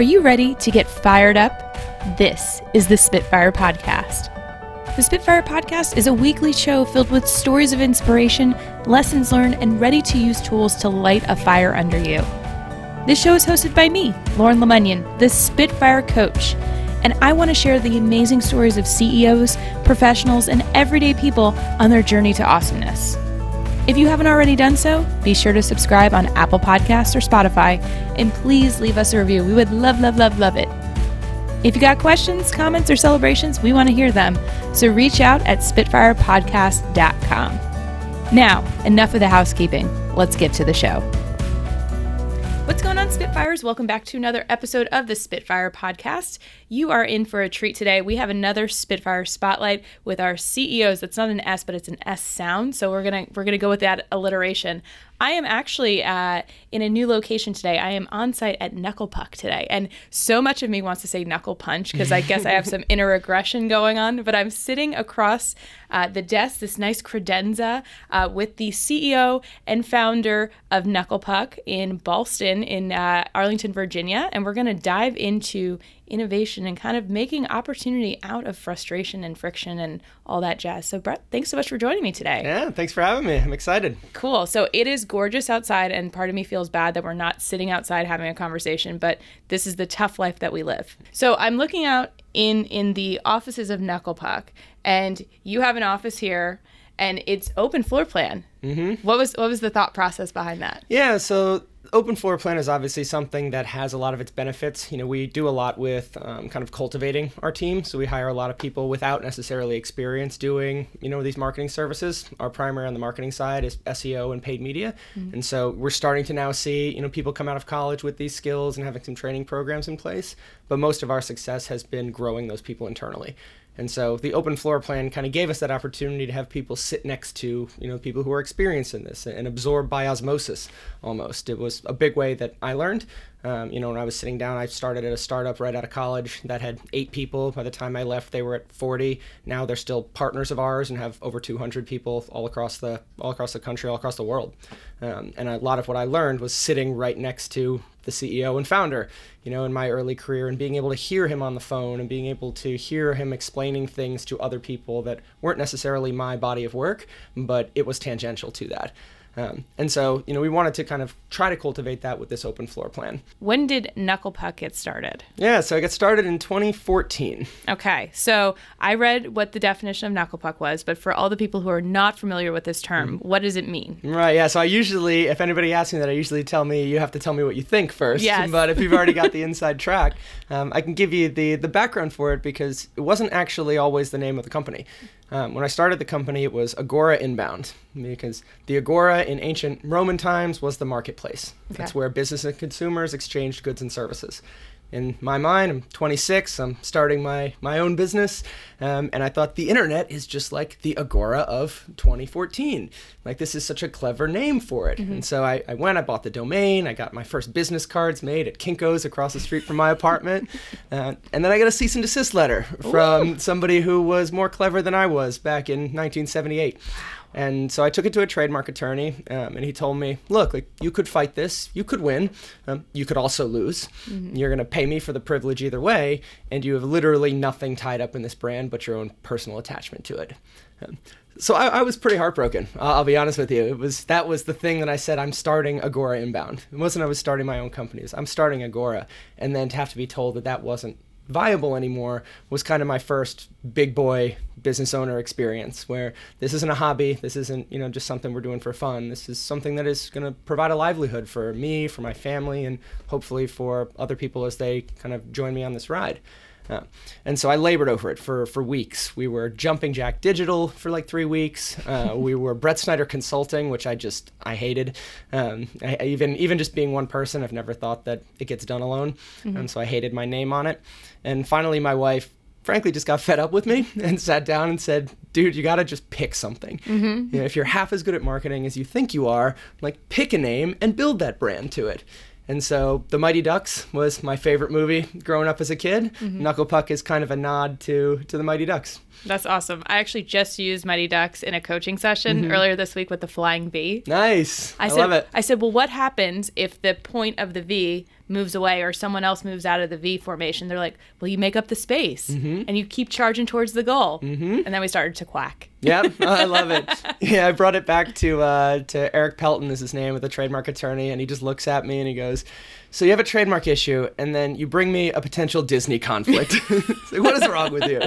Are you ready to get fired up? This is the Spitfire Podcast. The Spitfire Podcast is a weekly show filled with stories of inspiration, lessons learned, and ready to use tools to light a fire under you. This show is hosted by me, Lauren Lemunyon, the Spitfire Coach, and I want to share the amazing stories of CEOs, professionals, and everyday people on their journey to awesomeness. If you haven't already done so, be sure to subscribe on Apple Podcasts or Spotify, and please leave us a review. We would love, love, love, love it. If you got questions, comments, or celebrations, we want to hear them. So reach out at SpitfirePodcast.com. Now, enough of the housekeeping. Let's get to the show. Spitfires? Welcome back to another episode of the Spitfire Podcast. You are in for a treat today. We have another Spitfire spotlight with our CEOs. That's not an S, but it's an S sound. So we're gonna we're gonna go with that alliteration. I am actually uh, in a new location today. I am on site at Knucklepuck today, and so much of me wants to say Knuckle Punch because I guess I have some inner aggression going on. But I'm sitting across uh, the desk, this nice credenza, uh, with the CEO and founder of Knucklepuck in Ballston in uh, Arlington, Virginia, and we're going to dive into innovation and kind of making opportunity out of frustration and friction and all that jazz. So, Brett, thanks so much for joining me today. Yeah, thanks for having me. I'm excited. Cool. So, it is gorgeous outside, and part of me feels bad that we're not sitting outside having a conversation, but this is the tough life that we live. So, I'm looking out in in the offices of Knucklepuck, and you have an office here and it's open floor plan. Mm-hmm. What was what was the thought process behind that? Yeah, so open floor plan is obviously something that has a lot of its benefits. You know, we do a lot with um, kind of cultivating our team. So we hire a lot of people without necessarily experience doing, you know, these marketing services. Our primary on the marketing side is SEO and paid media. Mm-hmm. And so we're starting to now see, you know, people come out of college with these skills and having some training programs in place. But most of our success has been growing those people internally. And so the open floor plan kind of gave us that opportunity to have people sit next to, you know, people who are experienced in this and absorb by osmosis almost. It was a big way that I learned. Um, you know, when I was sitting down, I started at a startup right out of college that had eight people. By the time I left, they were at 40. Now they're still partners of ours and have over 200 people all across the all across the country, all across the world. Um, and a lot of what I learned was sitting right next to the CEO and founder, you know, in my early career and being able to hear him on the phone and being able to hear him explaining things to other people that weren't necessarily my body of work, but it was tangential to that. Um, and so, you know, we wanted to kind of try to cultivate that with this open floor plan. When did Knucklepuck get started? Yeah, so I got started in 2014. Okay, so I read what the definition of Knucklepuck was, but for all the people who are not familiar with this term, mm. what does it mean? Right, yeah, so I usually, if anybody asks me that, I usually tell me you have to tell me what you think first. Yes. But if you've already got the inside track, um, I can give you the, the background for it because it wasn't actually always the name of the company. Um, when I started the company, it was Agora Inbound because the Agora in ancient Roman times was the marketplace. Okay. That's where business and consumers exchanged goods and services in my mind, I'm 26. I'm starting my my own business, um, and I thought the internet is just like the Agora of 2014. Like this is such a clever name for it. Mm-hmm. And so I, I went. I bought the domain. I got my first business cards made at Kinkos across the street from my apartment, uh, and then I got a cease and desist letter from Ooh. somebody who was more clever than I was back in 1978. And so I took it to a trademark attorney, um, and he told me, "Look, like you could fight this, you could win, um, you could also lose. Mm-hmm. You're going to pay me for the privilege either way, and you have literally nothing tied up in this brand but your own personal attachment to it." Um, so I, I, was pretty heartbroken. I'll, I'll, be honest with you. It was that was the thing that I said. I'm starting Agora Inbound. It wasn't I was starting my own companies. I'm starting Agora, and then to have to be told that that wasn't viable anymore was kind of my first big boy business owner experience where this isn't a hobby this isn't you know just something we're doing for fun. This is something that is going to provide a livelihood for me for my family and hopefully for other people as they kind of join me on this ride uh, and so I labored over it for, for weeks. We were Jumping Jack Digital for like three weeks. Uh, we were Brett Snyder Consulting, which I just I hated. Um, I, even even just being one person, I've never thought that it gets done alone, mm-hmm. and so I hated my name on it. And finally, my wife frankly just got fed up with me and sat down and said, dude, you got to just pick something. Mm-hmm. You know, if you're half as good at marketing as you think you are, like pick a name and build that brand to it. And so The Mighty Ducks was my favorite movie growing up as a kid. Mm-hmm. Knucklepuck is kind of a nod to to the Mighty Ducks. That's awesome. I actually just used Mighty Ducks in a coaching session Mm-hmm. earlier this week with the flying V. Nice. I, I said, love it. I said, well, what happens if the point of the V moves away or someone else moves out of the V formation? They're like, well, you make up the space Mm-hmm. and you keep charging towards the goal. And then we started to quack. Yep, I love it. Yeah, I brought it back to uh, to Eric Pelton is his name, with a trademark attorney, and he just looks at me and he goes, "So you have a trademark issue, and then you bring me a potential Disney conflict. Like, what is wrong with you?"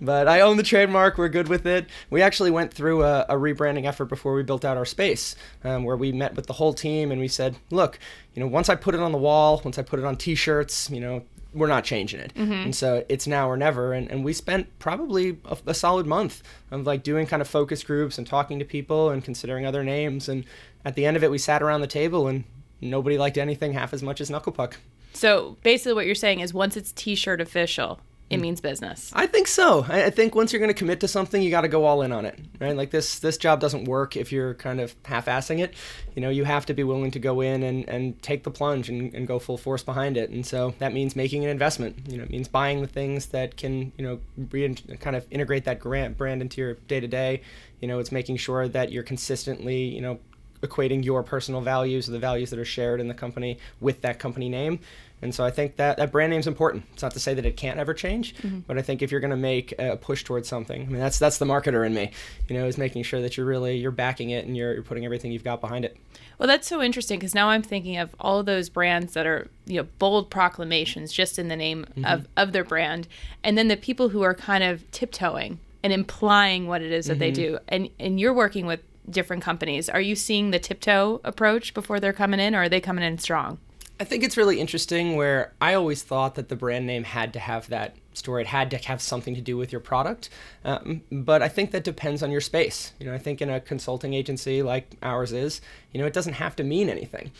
But I own the trademark. We're good with it. We actually went through a, a rebranding effort before we built out our space, um, where we met with the whole team and we said, "Look, you know, once I put it on the wall, once I put it on T-shirts, you know." We're not changing it. Mm-hmm. And so it's now or never. And, and we spent probably a, a solid month of like doing kind of focus groups and talking to people and considering other names. And at the end of it, we sat around the table and nobody liked anything half as much as Knucklepuck. So basically, what you're saying is once it's t shirt official, it means business. I think so. I, think once you're going to commit to something, you got to go all in on it, right? Like this, this job doesn't work if you're kind of half-assing it. You know, you have to be willing to go in and, and take the plunge and, and go full force behind it. And so that means making an investment. You know, it means buying the things that can, you know, re- kind of integrate that grant brand into your day-to-day. You know, it's making sure that you're consistently, you know, equating your personal values the values that are shared in the company with that company name. And so I think that that brand name is important. It's not to say that it can't ever change, mm-hmm. but I think if you're going to make a push towards something, I mean that's that's the marketer in me, you know, is making sure that you're really you're backing it and you're, you're putting everything you've got behind it. Well, that's so interesting because now I'm thinking of all those brands that are, you know, bold proclamations just in the name mm-hmm. of, of their brand. And then the people who are kind of tiptoeing and implying what it is that they mm-hmm. do. And and you're working with different companies. Are you seeing the tiptoe approach before they're coming in or are they coming in strong? I think it's really interesting where I always thought that the brand name had to have that story. It had to have something to do with your product. Um, but I think that depends on your space. You know, I think in a consulting agency like ours is, you know, it doesn't have to mean anything.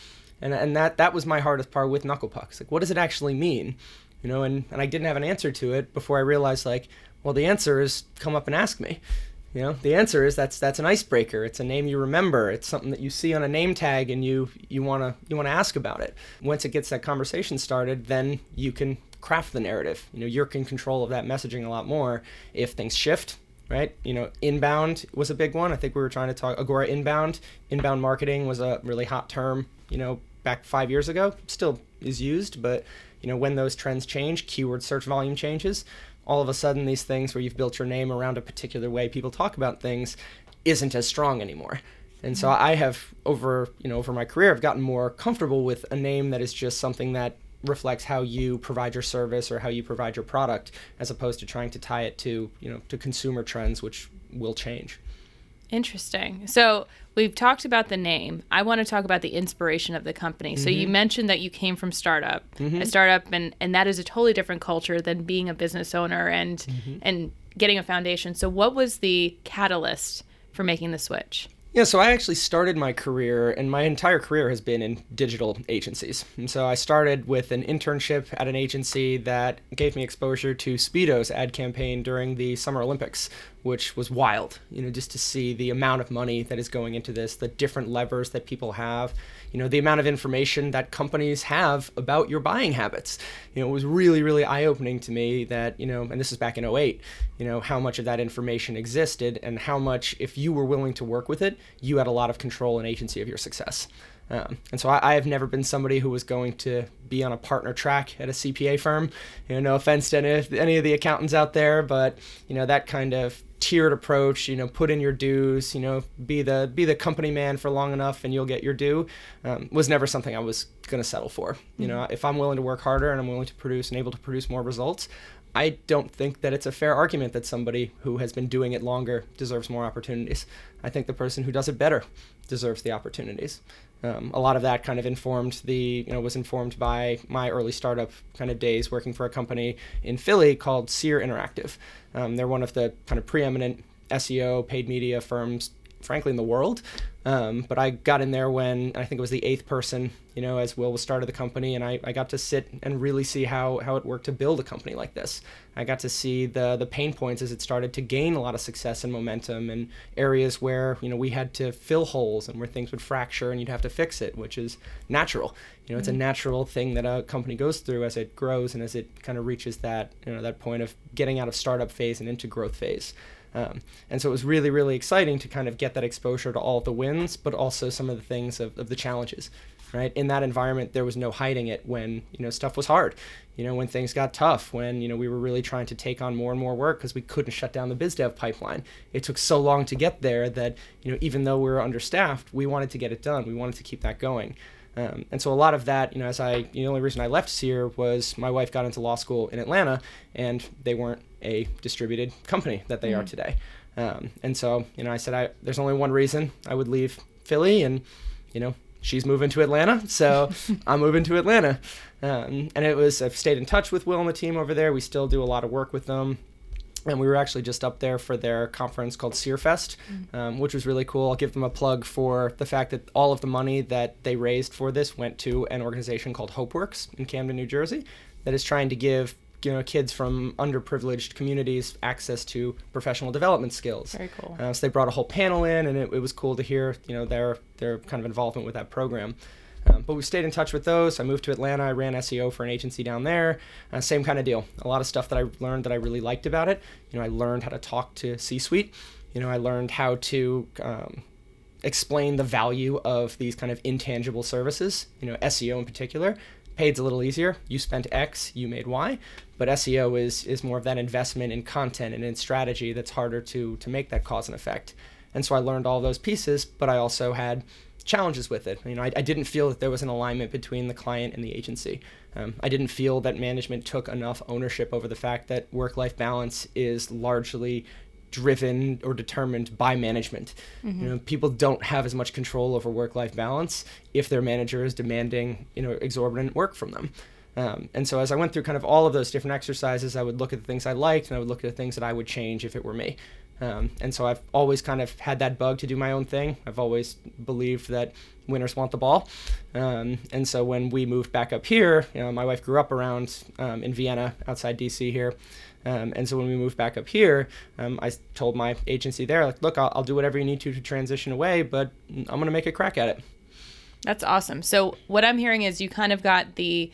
And, and that, that was my hardest part with Knucklepucks. Like, what does it actually mean? You know, and, and I didn't have an answer to it before I realized, like, well, the answer is come up and ask me. You know, the answer is that's that's an icebreaker. It's a name you remember. It's something that you see on a name tag and you you wanna you wanna ask about it. Once it gets that conversation started, then you can craft the narrative. You know, you're in control of that messaging a lot more. If things shift, right? You know, inbound was a big one. I think we were trying to talk Agora inbound. Inbound marketing was a really hot term. You know, back five years ago, still is used, but you know, when those trends change, keyword search volume changes all of a sudden these things where you've built your name around a particular way people talk about things isn't as strong anymore. And so i have over you know over my career i've gotten more comfortable with a name that is just something that reflects how you provide your service or how you provide your product as opposed to trying to tie it to you know to consumer trends which will change Interesting. So we've talked about the name. I want to talk about the inspiration of the company. So you mm-hmm. mentioned that you came from startup, a mm-hmm. startup, and and that is a totally different culture than being a business owner and mm-hmm. and getting a foundation. So what was the catalyst for making the switch? Yeah, so I actually started my career, and my entire career has been in digital agencies. And so I started with an internship at an agency that gave me exposure to Speedo's ad campaign during the Summer Olympics, which was wild, you know, just to see the amount of money that is going into this, the different levers that people have, you know, the amount of information that companies have about your buying habits. You know, it was really, really eye opening to me that, you know, and this is back in 08, you know, how much of that information existed and how much, if you were willing to work with it, you had a lot of control and agency of your success. Um, and so I, I, have never been somebody who was going to be on a partner track at a CPA firm. You know, no offense to any, any of the accountants out there, but you know that kind of tiered approach. You know, put in your dues. You know, be the be the company man for long enough, and you'll get your due. Um, was never something I was going to settle for. You know, if I'm willing to work harder and I'm willing to produce and able to produce more results, I don't think that it's a fair argument that somebody who has been doing it longer deserves more opportunities. I think the person who does it better deserves the opportunities. Um, a lot of that kind of informed the, you know, was informed by my early startup kind of days working for a company in Philly called Seer Interactive. Um, they're one of the kind of preeminent SEO paid media firms frankly, in the world. Um, but I got in there when I think it was the eighth person, you know, as Wil was started the company, and I, I got to sit and really see how, how it worked to build a company like this. I got to see the the pain points as it started to gain a lot of success and momentum, and areas where you know we had to fill holes and where things would fracture and you'd have to fix it, which is natural. You know, it's a mm-hmm. natural thing that a company goes through as it grows and as it kind of reaches that you know that point of getting out of startup phase and into growth phase. Um, and so it was really, really exciting to kind of get that exposure to all the wins, but also some of the things of, of the challenges. Right in that environment, there was no hiding it when you know stuff was hard. You know when things got tough, when you know we were really trying to take on more and more work because we couldn't shut down the biz dev pipeline. It took so long to get there that you know even though we were understaffed, we wanted to get it done. We wanted to keep that going. Um, and so a lot of that, you know, as I, the only reason I left SEER was my wife got into law school in Atlanta, and they weren't a distributed company that they mm-hmm. are today. Um, and so, you know, I said, I, there's only one reason I would leave Philly, and you know, she's moving to Atlanta, so I'm moving to Atlanta. Um, and it was I've stayed in touch with Wil and the team over there. We still do a lot of work with them and we were actually just up there for their conference called SEERfest, mm-hmm. um, which was really cool. I'll give them a plug for the fact that all of the money that they raised for this went to an organization called HopeWorks in Camden, New Jersey, that is trying to give you know kids from underprivileged communities access to professional development skills. Very cool. Uh, so they brought a whole panel in, and it, it was cool to hear you know their their kind of involvement with that program. Um, but we stayed in touch with those. I moved to Atlanta. I ran SEO for an agency down there. Uh, same kind of deal. A lot of stuff that I learned that I really liked about it. You know, I learned how to talk to C-suite. You know, I learned how to um, explain the value of these kind of intangible services. You know, SEO in particular. Paid's a little easier. You spent X, you made Y. But SEO is is more of that investment in content and in strategy that's harder to to make that cause and effect. And so I learned all those pieces, but I also had challenges with it. You know, I, I, didn't feel that there was an alignment between the client and the agency. Um, I didn't feel that management took enough ownership over the fact that work-life balance is largely driven or determined by management. Mm-hmm. You know, people don't have as much control over work-life balance if their manager is demanding, you know, exorbitant work from them. Um, and so as I went through kind of all of those different exercises, I would look at the things I liked and I would look at the things that I would change if it were me. Um, and so I've always kind of had that bug to do my own thing. I've always believed that winners want the ball. Um, and so when we moved back up here, you know, my wife grew up around um, in Vienna, outside DC here. Um, and so when we moved back up here, um, I told my agency there, like, look, I'll, I'll do whatever you need to to transition away, but I'm going to make a crack at it. That's awesome. So what I'm hearing is you kind of got the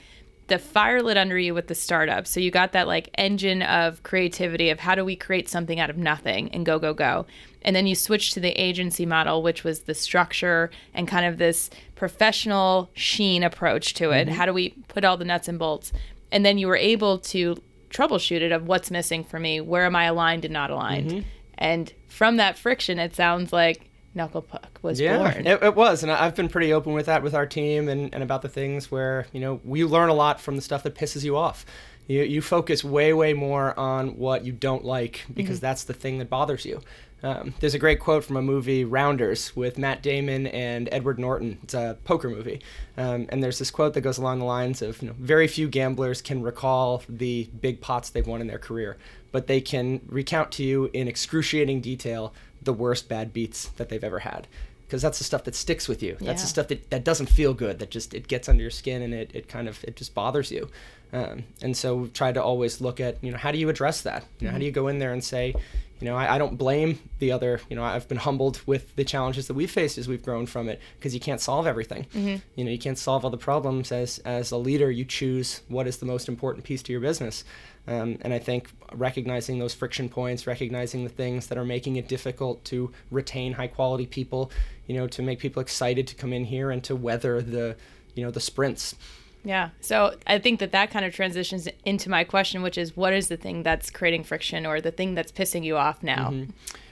the fire lit under you with the startup. So you got that like engine of creativity of how do we create something out of nothing and go, go, go. And then you switched to the agency model, which was the structure and kind of this professional sheen approach to it. Mm-hmm. How do we put all the nuts and bolts? And then you were able to troubleshoot it of what's missing for me, where am I aligned and not aligned. Mm-hmm. And from that friction, it sounds like Knucklepuck was yeah, born. It, it was, and I've been pretty open with that with our team and, and about the things where you know we learn a lot from the stuff that pisses you off. You, you focus way way more on what you don't like because mm-hmm. that's the thing that bothers you. Um, there's a great quote from a movie Rounders with Matt Damon and Edward Norton. It's a poker movie, um, and there's this quote that goes along the lines of, you know, "Very few gamblers can recall the big pots they've won in their career, but they can recount to you in excruciating detail the worst bad beats that they've ever had because that's the stuff that sticks with you. That's yeah. the stuff that, that doesn't feel good, that just it gets under your skin and it, it kind of it just bothers you. Um, and so we've tried to always look at, you know, how do you address that? You know, mm-hmm. how do you go in there and say, you know, I, I, don't blame the other, you know, I've been humbled with the challenges that we've faced as we've grown from it because you can't solve everything. Mm-hmm. You know, you can't solve all the problems as, as a leader, you choose what is the most important piece to your business. Um, and I think recognizing those friction points, recognizing the things that are making it difficult to retain high quality people, you know, to make people excited to come in here and to weather the, you know, the sprints. Yeah. So I think that that kind of transitions into my question, which is what is the thing that's creating friction or the thing that's pissing you off now? Mm-hmm.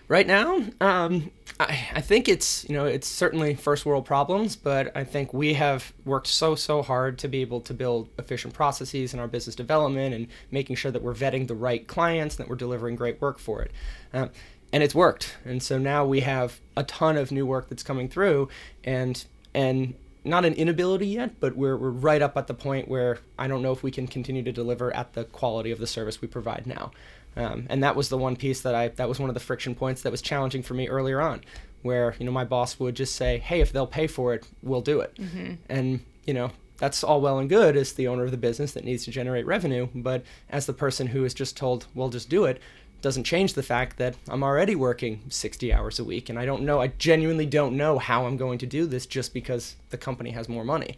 Right now, um, I, I think it's you know it's certainly first world problems, but I think we have worked so so hard to be able to build efficient processes in our business development and making sure that we're vetting the right clients and that we're delivering great work for it. Uh, and it's worked. And so now we have a ton of new work that's coming through, and and not an inability yet, but we're, we're right up at the point where I don't know if we can continue to deliver at the quality of the service we provide now. Um, and that was the one piece that I that was one of the friction points that was challenging for me earlier on where you know my boss would just say, "Hey, if they'll pay for it, we'll do it," mm-hmm. and you know that's all well and good as the owner of the business that needs to generate revenue, but as the person who is just told, "Well, just do it," doesn't change the fact that I'm already working 60 hours a week and I don't know, I genuinely don't know how I'm going to do this just because the company has more money.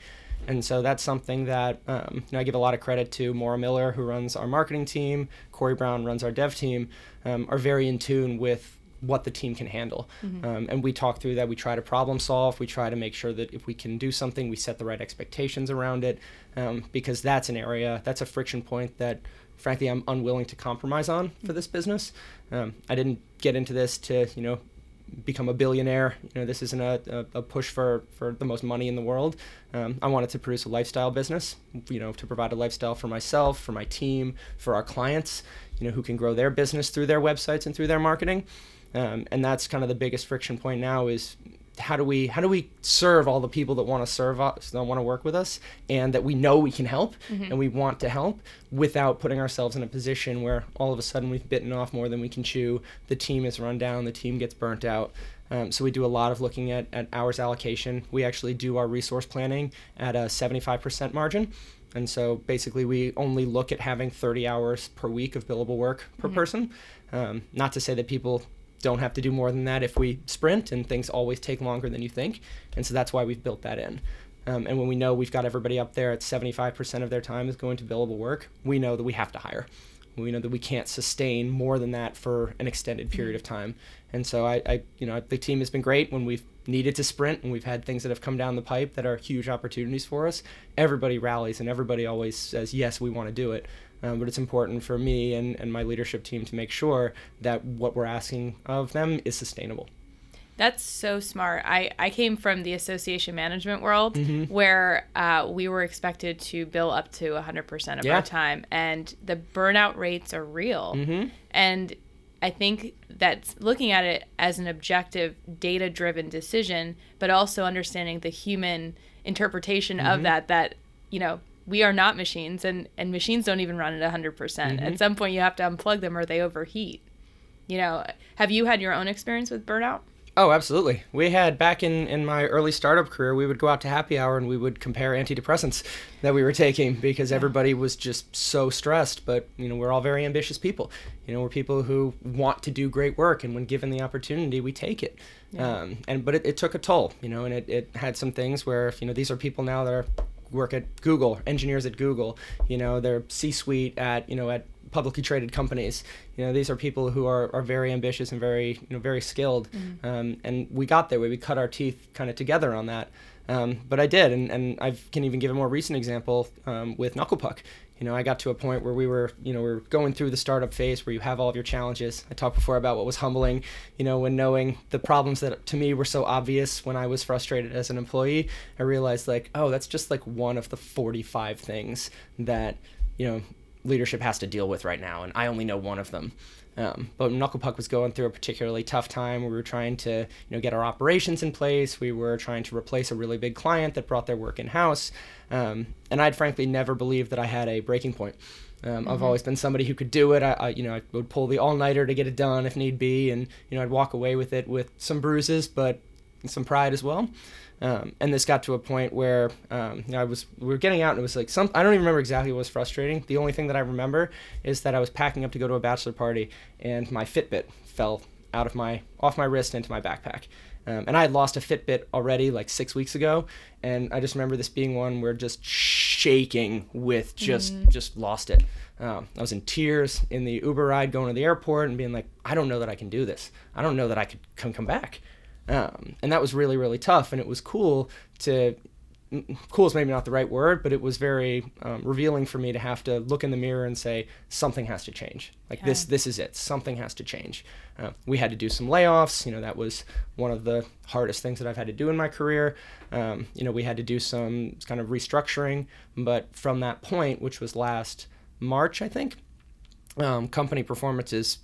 And so that's something that um, you know, I give a lot of credit to Maura Miller, who runs our marketing team, Corey Brown runs our dev team, um, are very in tune with what the team can handle. Mm-hmm. Um, and we talk through that. We try to problem solve. We try to make sure that if we can do something, we set the right expectations around it, um, because that's an area, that's a friction point that, frankly, I'm unwilling to compromise on for this business. Um, I didn't get into this to, you know, become a billionaire. You know, this isn't a, a, a, push for, for the most money in the world. Um, I wanted to produce a lifestyle business, you know, to provide a lifestyle for myself, for my team, for our clients, you know, who can grow their business through their websites and through their marketing. Um, and that's kind of the biggest friction point now is how do we how do we serve all the people that want to serve us that want to work with us and that we know we can help mm-hmm. and we want to help without putting ourselves in a position where all of a sudden we've bitten off more than we can chew the team is run down the team gets burnt out um, so we do a lot of looking at, at hours allocation we actually do our resource planning at a 75% margin and so basically we only look at having 30 hours per week of billable work per mm-hmm. person um, not to say that people don't have to do more than that if we sprint, and things always take longer than you think. And so that's why we've built that in. Um, and when we know we've got everybody up there at 75% of their time is going to billable work, we know that we have to hire. We know that we can't sustain more than that for an extended period of time. And so I, I, you know, the team has been great when we've needed to sprint and we've had things that have come down the pipe that are huge opportunities for us. Everybody rallies and everybody always says, yes, we want to do it. Um, but it's important for me and, and my leadership team to make sure that what we're asking of them is sustainable. That's so smart. I, I came from the association management world mm-hmm. where uh, we were expected to bill up to 100% of yeah. our time, and the burnout rates are real. Mm-hmm. And I think that's looking at it as an objective, data driven decision, but also understanding the human interpretation mm-hmm. of that, that, you know, we are not machines and and machines don't even run at 100% mm hmm at some point you have to unplug them or they overheat you know have you had your own experience with burnout Oh, absolutely. We had back in, in my early startup career, we would go out to happy hour and we would compare antidepressants that we were taking because yeah. everybody was just so stressed. But, you know, we're all very ambitious people. You know, we're people who want to do great work. And when given the opportunity, we take it. Yeah. Um, and But it, it took a toll, you know, and it, it had some things where, you know, these are people now that are work at Google, engineers at Google. You know, they're C-suite at you know at publicly traded companies. You know, these are people who are, are very ambitious and very you know very skilled. Mm-hmm. Um, and we got there. We cut our teeth kind of together on that. Um, but I did, and, and I can even give a more recent example um, with Knucklepuck you know, I got to a point where we were, you know, we are going through the startup phase where you have all of your challenges. I talked before about what was humbling, you know, when knowing the problems that to me were so obvious when I was frustrated as an employee, I realized like, oh, that's just like one of the 45 things that, you know, leadership has to deal with right now, and I only know one of them. Um, but Knucklepuck was going through a particularly tough time. We were trying to, you know, get our operations in place. We were trying to replace a really big client that brought their work in house. Um, and I'd frankly never believed that I had a breaking point. Um, mm-hmm. I've always been somebody who could do it. I, I, you know, I would pull the all-nighter to get it done if need be, and you know, I'd walk away with it with some bruises, but some pride as well. Um, and this got to a point where um, you know, I was we were getting out and it was like some I don't even remember exactly what was frustrating. The only thing that I remember is that I was packing up to go to a bachelor party and my Fitbit fell out of my off my wrist into my backpack. Um, and I had lost a Fitbit already like six weeks ago, and I just remember this being one where just shaking with just mm. just lost it. Um, I was in tears in the Uber ride going to the airport and being like, I don't know that I can do this. I don't know that I could come come back. Um, and that was really, really tough. And it was cool to, cool is maybe not the right word, but it was very um, revealing for me to have to look in the mirror and say, something has to change. Like this, this is it. Something has to change. Uh, we had to do some layoffs. You know, that was one of the hardest things that I've had to do in my career. Um, you know, we had to do some kind of restructuring. But from that point, which was last March, I think, um, company performances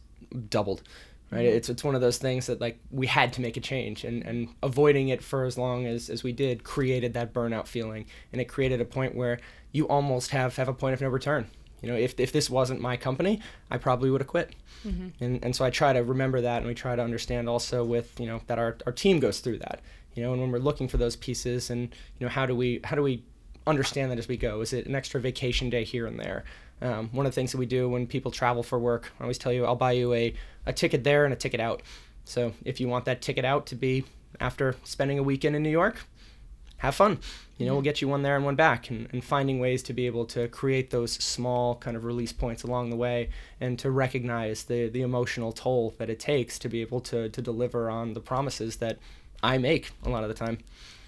doubled right it's it's one of those things that like we had to make a change and and avoiding it for as long as as we did created that burnout feeling and it created a point where you almost have have a point of no return You know, if, if this wasn't my company, I probably would have quit. Mm-hmm. And, and so I try to remember that and we try to understand also with, you know, that our, our team goes through that. You know, and when we're looking for those pieces and, you know, how do we how do we understand that as we go? Is it an extra vacation day here and there? Um, one of the things that we do when people travel for work, I always tell you, I'll buy you a, a ticket there and a ticket out. So if you want that ticket out to be after spending a weekend in New York, have fun. You know, we'll get you one there and one back, and, and finding ways to be able to create those small kind of release points along the way and to recognize the, the emotional toll that it takes to be able to, to deliver on the promises that I make a lot of the time.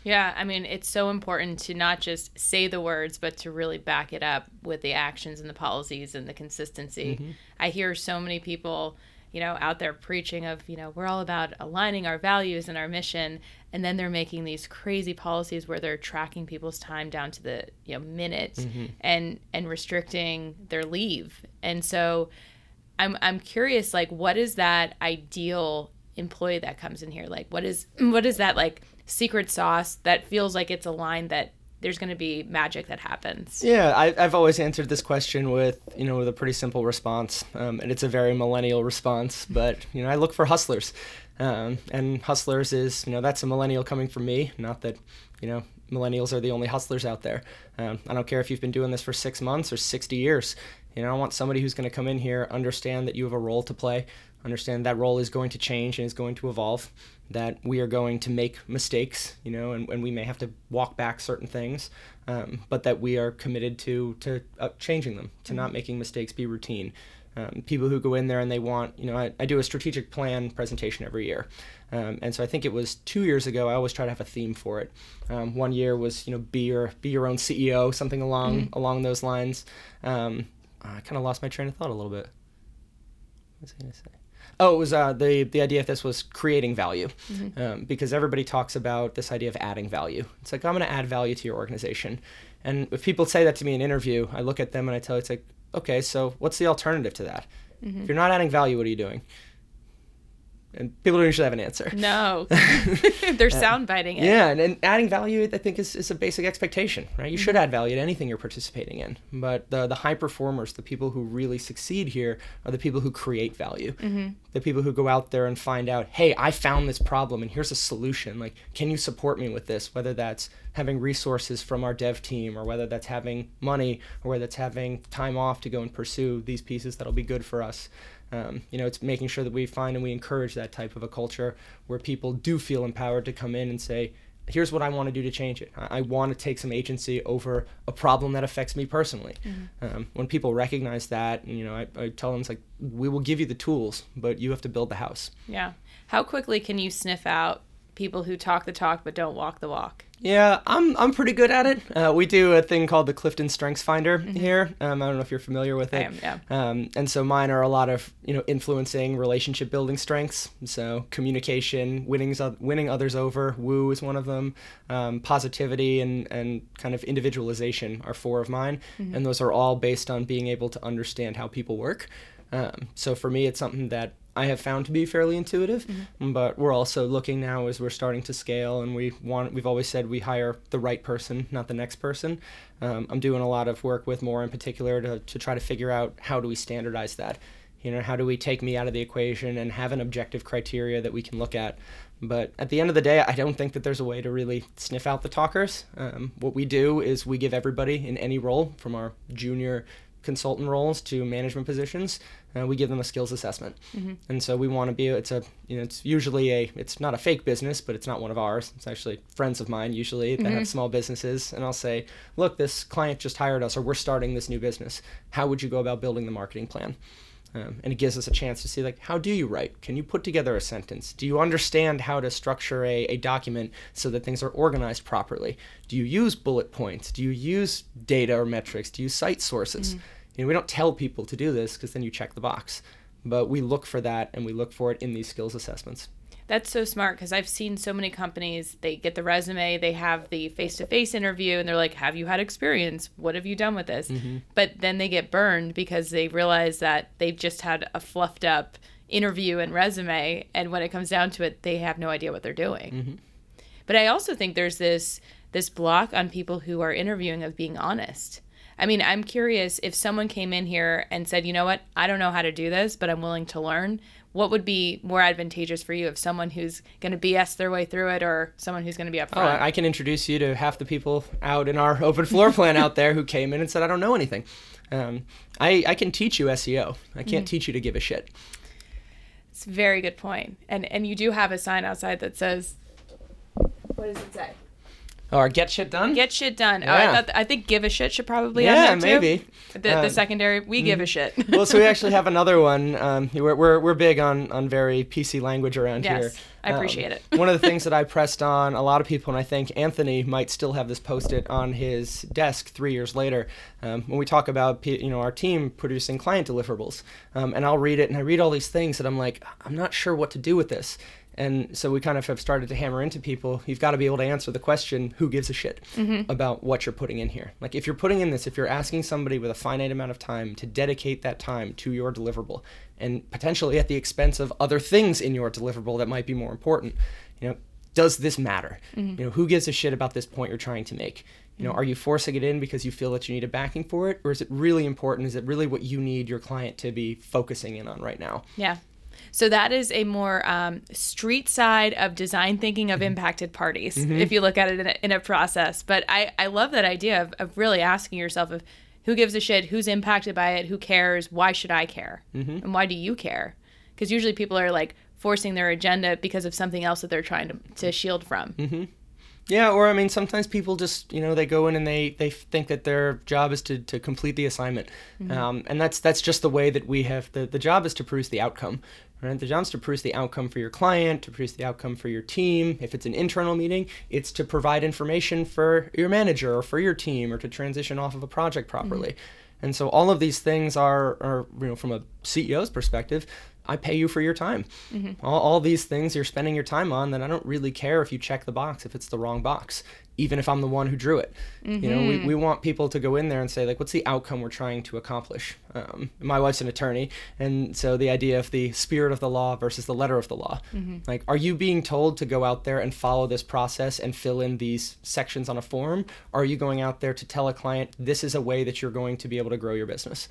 Yeah, I mean, it's so important to not just say the words, but to really back it up with the actions and the policies and the consistency. Mm-hmm. I hear so many people, you know, out there preaching of, you know, we're all about aligning our values and our mission, and then they're making these crazy policies where they're tracking people's time down to the, you know, minute mm-hmm. and and restricting their leave. And so I'm I'm curious like what is that ideal employee that comes in here? Like what is what is that like secret sauce that feels like it's a line that there's going to be magic that happens? Yeah, I, have always answered this question with you know with a pretty simple response, um, and it's a very millennial response. But you know, I look for hustlers, um, and hustlers is you know that's a millennial coming from me. Not that you know millennials are the only hustlers out there. Um, I don't care if you've been doing this for six months or 60 years. You know, I want somebody who's going to come in here, understand that you have a role to play, understand that role is going to change and is going to evolve, that we are going to make mistakes, you know, and, and we may have to walk back certain things, um, but that we are committed to to uh, changing them, to not making mistakes be routine. Um, people who go in there and they want, you know, I, I do a strategic plan presentation every year. Um, and so I think it was two years ago, I always try to have a theme for it. Um, one year was, you know, be your, be your own CEO, something along, mm-hmm. along those lines. I kind of lost my train of thought a little bit. What was I going to say? Oh, it was uh, the the idea of this was creating value, mm-hmm. um, because everybody talks about this idea of adding value. It's like I'm going to add value to your organization, and if people say that to me in an interview, I look at them and I tell it's like, okay, so what's the alternative to that? Mm-hmm. If you're not adding value, what are you doing? And people don't usually have an answer. No, they're sound biting it. Yeah, and, and, adding value, I think, is, is a basic expectation, right? You mm-hmm. should add value to anything you're participating in. But the the high performers, the people who really succeed here, are the people who create value. Mm-hmm. The people who go out there and find out, hey, I found this problem, and here's a solution. Like, can you support me with this? Whether that's having resources from our dev team, or whether that's having money, or whether that's having time off to go and pursue these pieces that'll be good for us. Um, you know, it's making sure that we find and we encourage that type of a culture where people do feel empowered to come in and say, here's what I want to do to change it. I, want to take some agency over a problem that affects me personally. Mm-hmm. Um, when people recognize that, you know, I, I tell them it's like, we will give you the tools, but you have to build the house. Yeah. How quickly can you sniff out people who talk the talk but don't walk the walk? Yeah, I'm I'm pretty good at it. Uh, we do a thing called the Clifton Strengths Finder mm-hmm. here. Um, I don't know if you're familiar with it. I am, yeah. Um, and so mine are a lot of you know influencing, relationship building strengths. So communication, winning winning others over. Woo is one of them. Um, positivity and and kind of individualization are four of mine, mm-hmm. and those are all based on being able to understand how people work. Um, so for me, it's something that I have found to be fairly intuitive, mm-hmm. but we're also looking now as we're starting to scale, and we want. We've always said we hire the right person, not the next person. Um, I'm doing a lot of work with Maura in particular to to try to figure out how do we standardize that. You know, how do we take me out of the equation and have an objective criteria that we can look at? But at the end of the day, I don't think that there's a way to really sniff out the talkers. Um, what we do is we give everybody in any role, from our junior consultant roles to management positions, uh, we give them a skills assessment. Mm-hmm. And so we want to be it's a you know it's usually a it's not a fake business, but it's not one of ours. It's actually friends of mine usually that mm-hmm. have small businesses, and I'll say, look, this client just hired us, or we're starting this new business. How would you go about building the marketing plan? Um, and it gives us a chance to see like how do you write? Can you put together a sentence? Do you understand how to structure a, a document so that things are organized properly? Do you use bullet points? Do you use data or metrics? Do you cite sources? Mm-hmm. You know, we don't tell people to do this because then you check the box, but we look for that and we look for it in these skills assessments. That's so smart because I've seen so many companies, they get the resume, they have the face to face interview, and they're like, Have you had experience? What have you done with this? Mm-hmm. But then they get burned because they realize that they've just had a fluffed up interview and resume. And when it comes down to it, they have no idea what they're doing. Mm-hmm. But I also think there's this this block on people who are interviewing of being honest I mean, I'm curious if someone came in here and said, you know what, I don't know how to do this, but I'm willing to learn. What would be more advantageous for you if someone who's going to BS their way through it or someone who's going to be up Oh, front? I I can introduce you to half the people out in our open floor plan out there who came in and said, I don't know anything. Um, I, I can teach you SEO. I can't Mm. teach you to give a shit. It's a very good point. And and you do have a sign outside that says, what does it say? Or get shit done? Get shit done. Oh, I, Yeah. thought, I think give a shit should probably yeah, maybe. The, the Um, secondary, we give a shit. well, so we actually have another one. Um, we're, we're, we're big on, on very PC language around Yes, here. I appreciate it. one of the things that I pressed on a lot of people, and I think Anthony might still have this posted on his desk three years later, um, when we talk about you know our team producing client deliverables, um, and I'll read it and I read all these things that I'm like, I'm not sure what to do with this. And so we kind of have started to hammer into people. You've got to be able to answer the question, who gives a shit mm-hmm. about what you're putting in here? Like, if you're putting in this, if you're asking somebody with a finite amount of time to dedicate that time to your deliverable, and potentially at the expense of other things in your deliverable that might be more important, you know, does this matter? Mm-hmm. You know, who gives a shit about this point you're trying to make? You know, mm-hmm. are you forcing it in because you feel that you need a backing for it, or is it really important? Is it really what you need your client to be focusing in on right now? Yeah. So that is a more um, street side of design thinking Mm-hmm. of impacted parties, if you look at it in a, in a process. But I, I love that idea of, of really asking yourself of who gives a shit, who's impacted by it, who cares, why should I care, Mm-hmm. and why do you care? Because usually people are like forcing their agenda because of something else that they're trying to, to shield from. Mm-hmm. Yeah, or I mean, sometimes people just you know they go in and they they think that their job is to, to complete the assignment, um, and that's that's just the way that we have the the job is to produce the outcome, right? The job is to produce the outcome for your client, to produce the outcome for your team. If it's an internal meeting, it's to provide information for your manager or for your team, or to transition off of a project properly. And so all of these things are, are you know, from a CEO's perspective, I pay you for your time. Mm-hmm. All, all these things you're spending your time on, then I don't really care if you check the box if it's the wrong box, even if I'm the one who drew it. You know, we, mm-hmm. we want people to go in there and say like, what's the outcome we're trying to accomplish? Um, my wife's an attorney, and so the idea of the spirit of the law versus the letter of the law. Mm-hmm. Like, are you being told to go out there and follow this process and fill in these sections on a form? Or are you going out there to tell a client this is a way that you're going to be able to grow your business?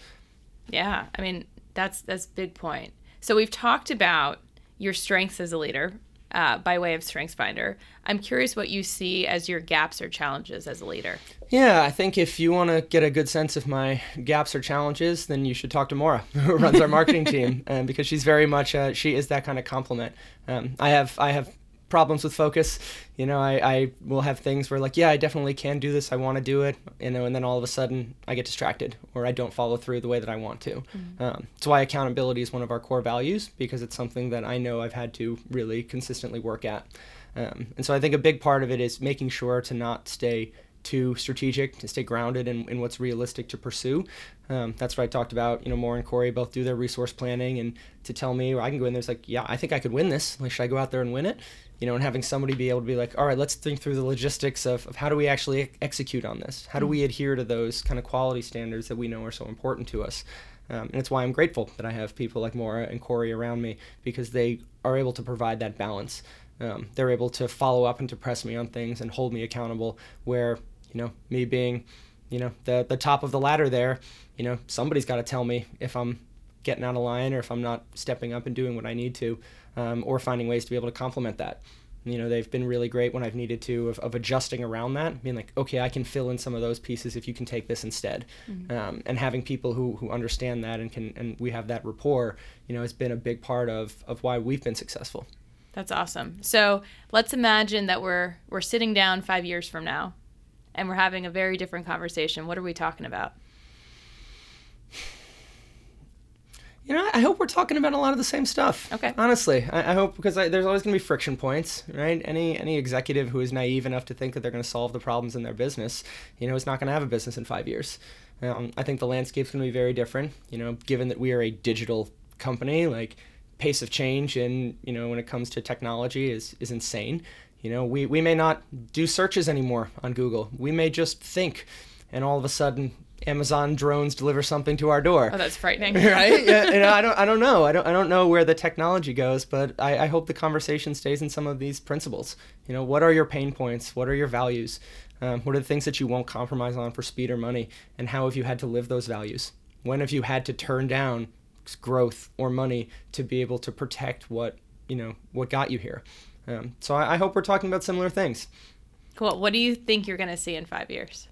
Yeah, I mean that's that's a big point. So we've talked about your strengths as a leader uh, by way of StrengthsFinder. I'm curious what you see as your gaps or challenges as a leader. Yeah, I think if you want to get a good sense of my gaps or challenges, then you should talk to Maura, who runs our marketing team, um, because she's very much uh, she is that kind of compliment. Um, I have I have problems with focus. You know, I, I will have things where like, yeah, I definitely can do this. I want to do it. You know, and then all of a sudden I get distracted or I don't follow through the way that I want to. Um, it's why accountability is one of our core values because it's something that I know I've had to really consistently work at. Um, and so I think a big part of it is making sure to not stay too strategic, to stay grounded in, in what's realistic to pursue. Um, that's what I talked about. You know, Maura and Corey both do their resource planning, and to tell me, I can go in there, it's like, yeah, I think I could win this. Like, should I go out there and win it? You know, and having somebody be able to be like, all right, let's think through the logistics of, of how do we actually execute on this? How do we adhere to those kind of quality standards that we know are so important to us? Um, and it's why I'm grateful that I have people like Maura and Corey around me because they are able to provide that balance. Um, they're able to follow up and to press me on things and hold me accountable. Where you know me being, you know, the the top of the ladder there, you know, somebody's got to tell me if I'm getting out of line or if I'm not stepping up and doing what I need to, um, or finding ways to be able to complement that. You know, they've been really great when I've needed to of, of adjusting around that, being like, okay, I can fill in some of those pieces if you can take this instead. Um, and having people who, who understand that and can and we have that rapport, you know, has been a big part of, of why we've been successful. That's awesome. So let's imagine that we're we're sitting down five years from now, and we're having a very different conversation. What are we talking about? You know, I hope we're talking about a lot of the same stuff. Okay. Honestly, I, I hope because I, there's always going to be friction points, right? Any any executive who is naive enough to think that they're going to solve the problems in their business, you know, is not going to have a business in five years. Um, I think the landscape's going to be very different. You know, given that we are a digital company, like pace of change and you know when it comes to technology is is insane. You know, we we may not do searches anymore on Google. We may just think and all of a sudden Amazon drones deliver something to our door. Oh, that's frightening. right? Yeah, you know, I don't, I don't know. I don't, I don't know where the technology goes, but I, I hope the conversation stays in some of these principles. You know, what are your pain points? What are your values? Um, what are the things that you won't compromise on for speed or money? And how have you had to live those values? When have you had to turn down growth or money to be able to protect what you know what got you here? Um, so I, I hope we're talking about similar things. Cool. What do you think you're going to see in five years?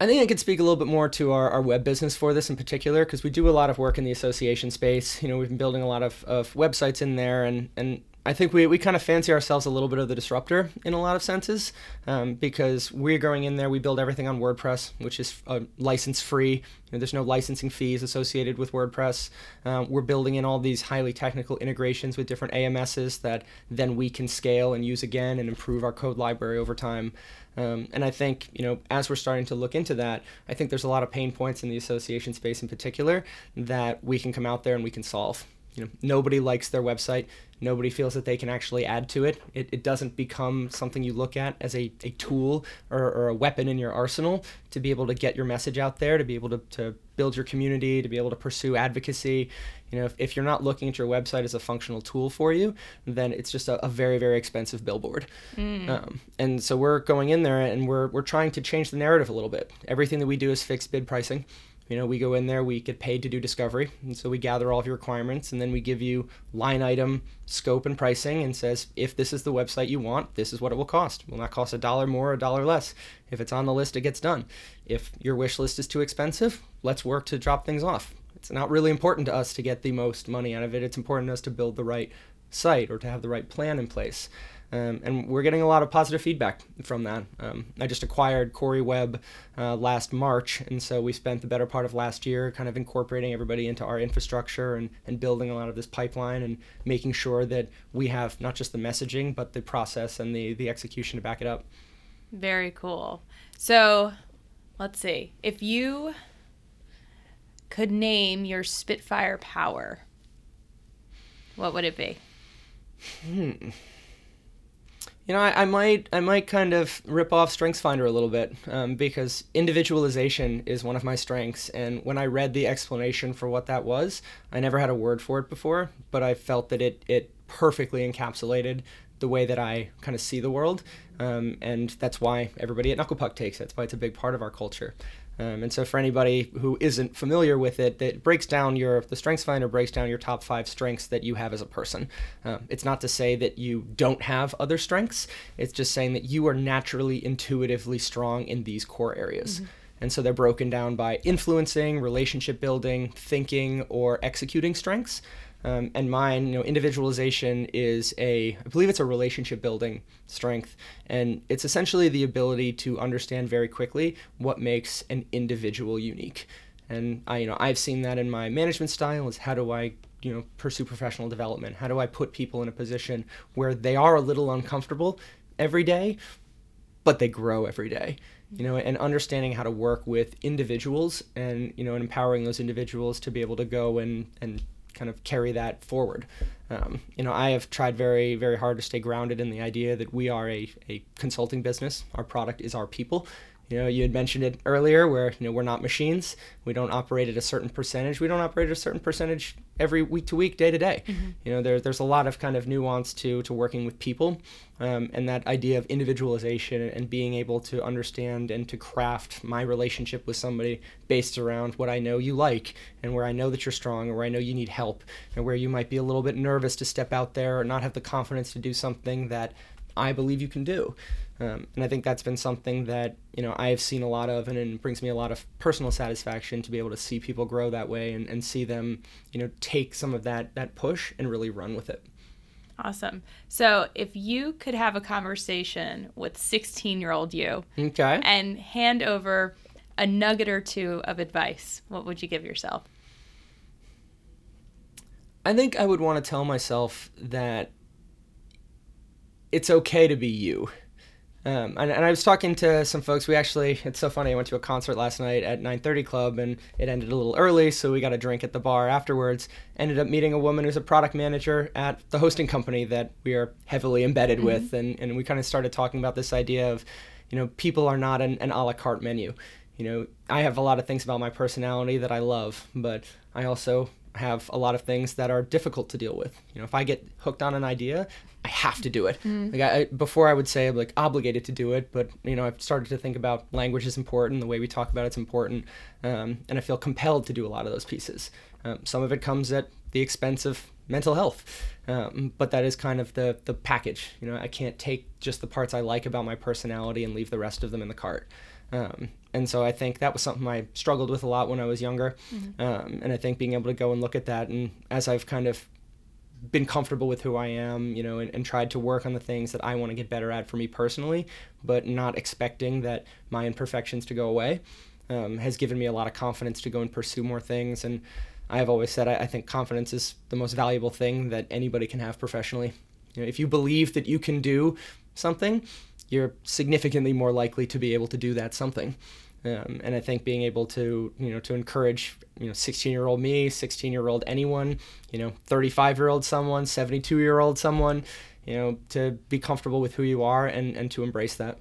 I think I could speak a little bit more to our, our web business for this in particular because we do a lot of work in the association space. You know, we've been building a lot of, of websites in there, and, and I think we, we kind of fancy ourselves a little bit of the disruptor in a lot of senses um, because we're going in there, we build everything on WordPress, which is uh, license free. You know, there's no licensing fees associated with WordPress. Um, we're building in all these highly technical integrations with different AMSs that then we can scale and use again and improve our code library over time. Um, and I think, you know, as we're starting to look into that, I think there's a lot of pain points in the association space in particular that we can come out there and we can solve. You know, nobody likes their website. Nobody feels that they can actually add to it. It, it doesn't become something you look at as a, a tool or, or a weapon in your arsenal to be able to get your message out there, to be able to, to build your community, to be able to pursue advocacy. You know, if, if you're not looking at your website as a functional tool for you, then it's just a, a very, very expensive billboard. Mm. Um, and so we're going in there and we're, we're trying to change the narrative a little bit. Everything that we do is fixed bid pricing. You know, we go in there, we get paid to do discovery, and so we gather all of your requirements, and then we give you line item scope and pricing, and says if this is the website you want, this is what it will cost. It will not cost a dollar more, or a dollar less. If it's on the list, it gets done. If your wish list is too expensive, let's work to drop things off. It's not really important to us to get the most money out of it. It's important to us to build the right site or to have the right plan in place. Um, and we're getting a lot of positive feedback from that. Um, I just acquired Corey Web uh, last March, and so we spent the better part of last year kind of incorporating everybody into our infrastructure and, and building a lot of this pipeline and making sure that we have not just the messaging, but the process and the, the execution to back it up. Very cool. So let's see. If you could name your Spitfire power, what would it be? Hmm you know, I, I, might I might kind of rip off StrengthsFinder a little bit um, because individualization is one of my strengths. And when I read the explanation for what that was, I never had a word for it before, but I felt that it it perfectly encapsulated the way that I kind of see the world. Um, and that's why everybody at Knucklepuck takes it. That's why it's a big part of our culture. Um, and so for anybody who isn't familiar with it, it breaks down your the Strengths Finder breaks down your top five strengths that you have as a person. Um, it's not to say that you don't have other strengths. It's just saying that you are naturally intuitively strong in these core areas. Mm-hmm. And so they're broken down by influencing, relationship building, thinking, or executing strengths. Um, and mine, you know, individualization is a, I believe it's a relationship building strength, and it's essentially the ability to understand very quickly what makes an individual unique. And I, you know, I've seen that in my management style is how do I, you know, pursue professional development? How do I put people in a position where they are a little uncomfortable every day, but they grow every day? you know, and understanding how to work with individuals and, you know, and empowering those individuals to be able to go and, and kind of carry that forward. Um, you know, I have tried very, very hard to stay grounded in the idea that we are a, a consulting business. Our product is our people. You know, you had mentioned it earlier where, you know, we're not machines. We don't operate at a certain percentage. We don't operate at a certain percentage every week to week, day to day. Mm-hmm. You know, there, there's a lot of kind of nuance to, to working with people um, and that idea of individualization and being able to understand and to craft my relationship with somebody based around what I know you like and where I know that you're strong or where I know you need help and where you might be a little bit nervous to step out there or not have the confidence to do something that I believe you can do. Um, and I think that's been something that you know I have seen a lot of, and it brings me a lot of personal satisfaction to be able to see people grow that way and, and see them you know take some of that that push and really run with it. Awesome. So if you could have a conversation with 16 year old you, okay, and hand over a nugget or two of advice, what would you give yourself? I think I would want to tell myself that it's okay to be you. Um, and, and, I was talking to some folks. We actually, it's so funny. I went to a concert last night at 9:30 Club, and it ended a little early, so we got a drink at the bar afterwards. Ended up meeting a woman who's a product manager at the hosting company that we are heavily embedded mm-hmm. with, and and we kind of started talking about this idea of, you know, people are not an, an a la carte menu. You know, I have a lot of things about my personality that I love, but I also have a lot of things that are difficult to deal with. You know, if I get hooked on an idea, I have to do it. Mm. Like I, before, I would say I'm like obligated to do it, but you know, I've started to think about language is important, the way we talk about it's important, um, and I feel compelled to do a lot of those pieces. Um, some of it comes at the expense of mental health, um, but that is kind of the the package. You know, I can't take just the parts I like about my personality and leave the rest of them in the cart. Um, and so I think that was something I struggled with a lot when I was younger. Mm-hmm. Um, and I think being able to go and look at that, and as I've kind of been comfortable with who I am, you know, and, and tried to work on the things that I want to get better at for me personally, but not expecting that my imperfections to go away, um, has given me a lot of confidence to go and pursue more things. And I have always said I, I think confidence is the most valuable thing that anybody can have professionally. You know, if you believe that you can do something, you're significantly more likely to be able to do that something. Um, and I think being able to, you know, to encourage, you know, 16 year old me, 16 year old anyone, you know, 35 year old someone, 72 year old someone, you know, to be comfortable with who you are and, and to embrace that.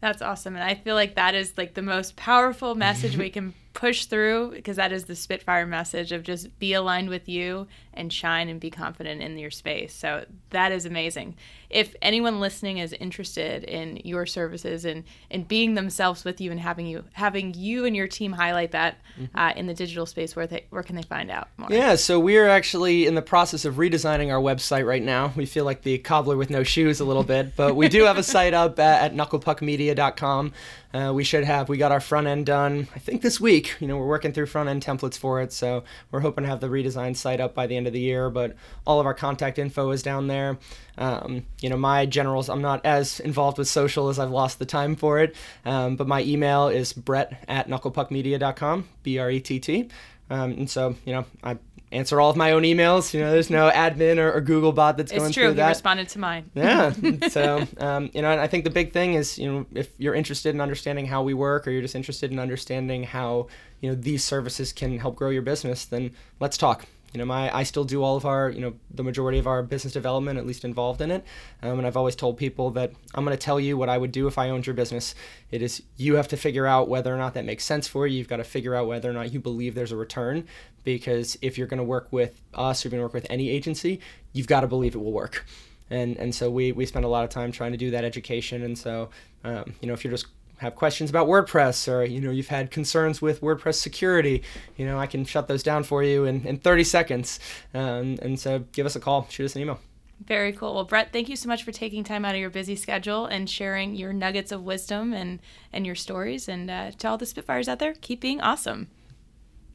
That's awesome. And I feel like that is like the most powerful message we can push through because that is the Spitfire message of just be aligned with you and shine and be confident in your space. So that is amazing. If anyone listening is interested in your services and and being themselves with you and having you having you and your team highlight that mm-hmm. uh, in the digital space, where they, where can they find out more? Yeah, so we're actually in the process of redesigning our website right now. We feel like the cobbler with no shoes a little bit, but we do have a site up at, at knucklepuckmedia.com. Uh, we should have we got our front end done I think this week. You know we're working through front end templates for it, so we're hoping to have the redesigned site up by the end of the year. But all of our contact info is down there. Um, you know my generals I'm not as involved with social as I've lost the time for it. Um, but my email is brett at knucklepuckmedia.com b r e t t. Um, and so you know I answer all of my own emails. You know, there's no admin or, or Google bot that's it's going true. through that. It's true. responded to mine. yeah. So, um, you know, and I think the big thing is, you know, if you're interested in understanding how we work or you're just interested in understanding how, you know, these services can help grow your business, then let's talk you know my i still do all of our you know the majority of our business development at least involved in it. Um, and i've always told people that i'm going to tell you what i would do if i owned your business. It is you have to figure out whether or not that makes sense for you. You've got to figure out whether or not you believe there's a return because if you're going to work with us or you're going to work with any agency you've got to believe it will work. And and so we we spend a lot of time trying to do that education. And so um, you know if you're just have questions about WordPress or you know you've had concerns with WordPress security, you know I can shut those down for you in, in 30 seconds. Um, and so give us a call, shoot us an email. Very cool. Well, Brett, thank you so much for taking time out of your busy schedule and sharing your nuggets of wisdom and and your stories. And uh, to all the Spitfires out there, keep being awesome.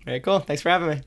Very cool. Thanks for having me.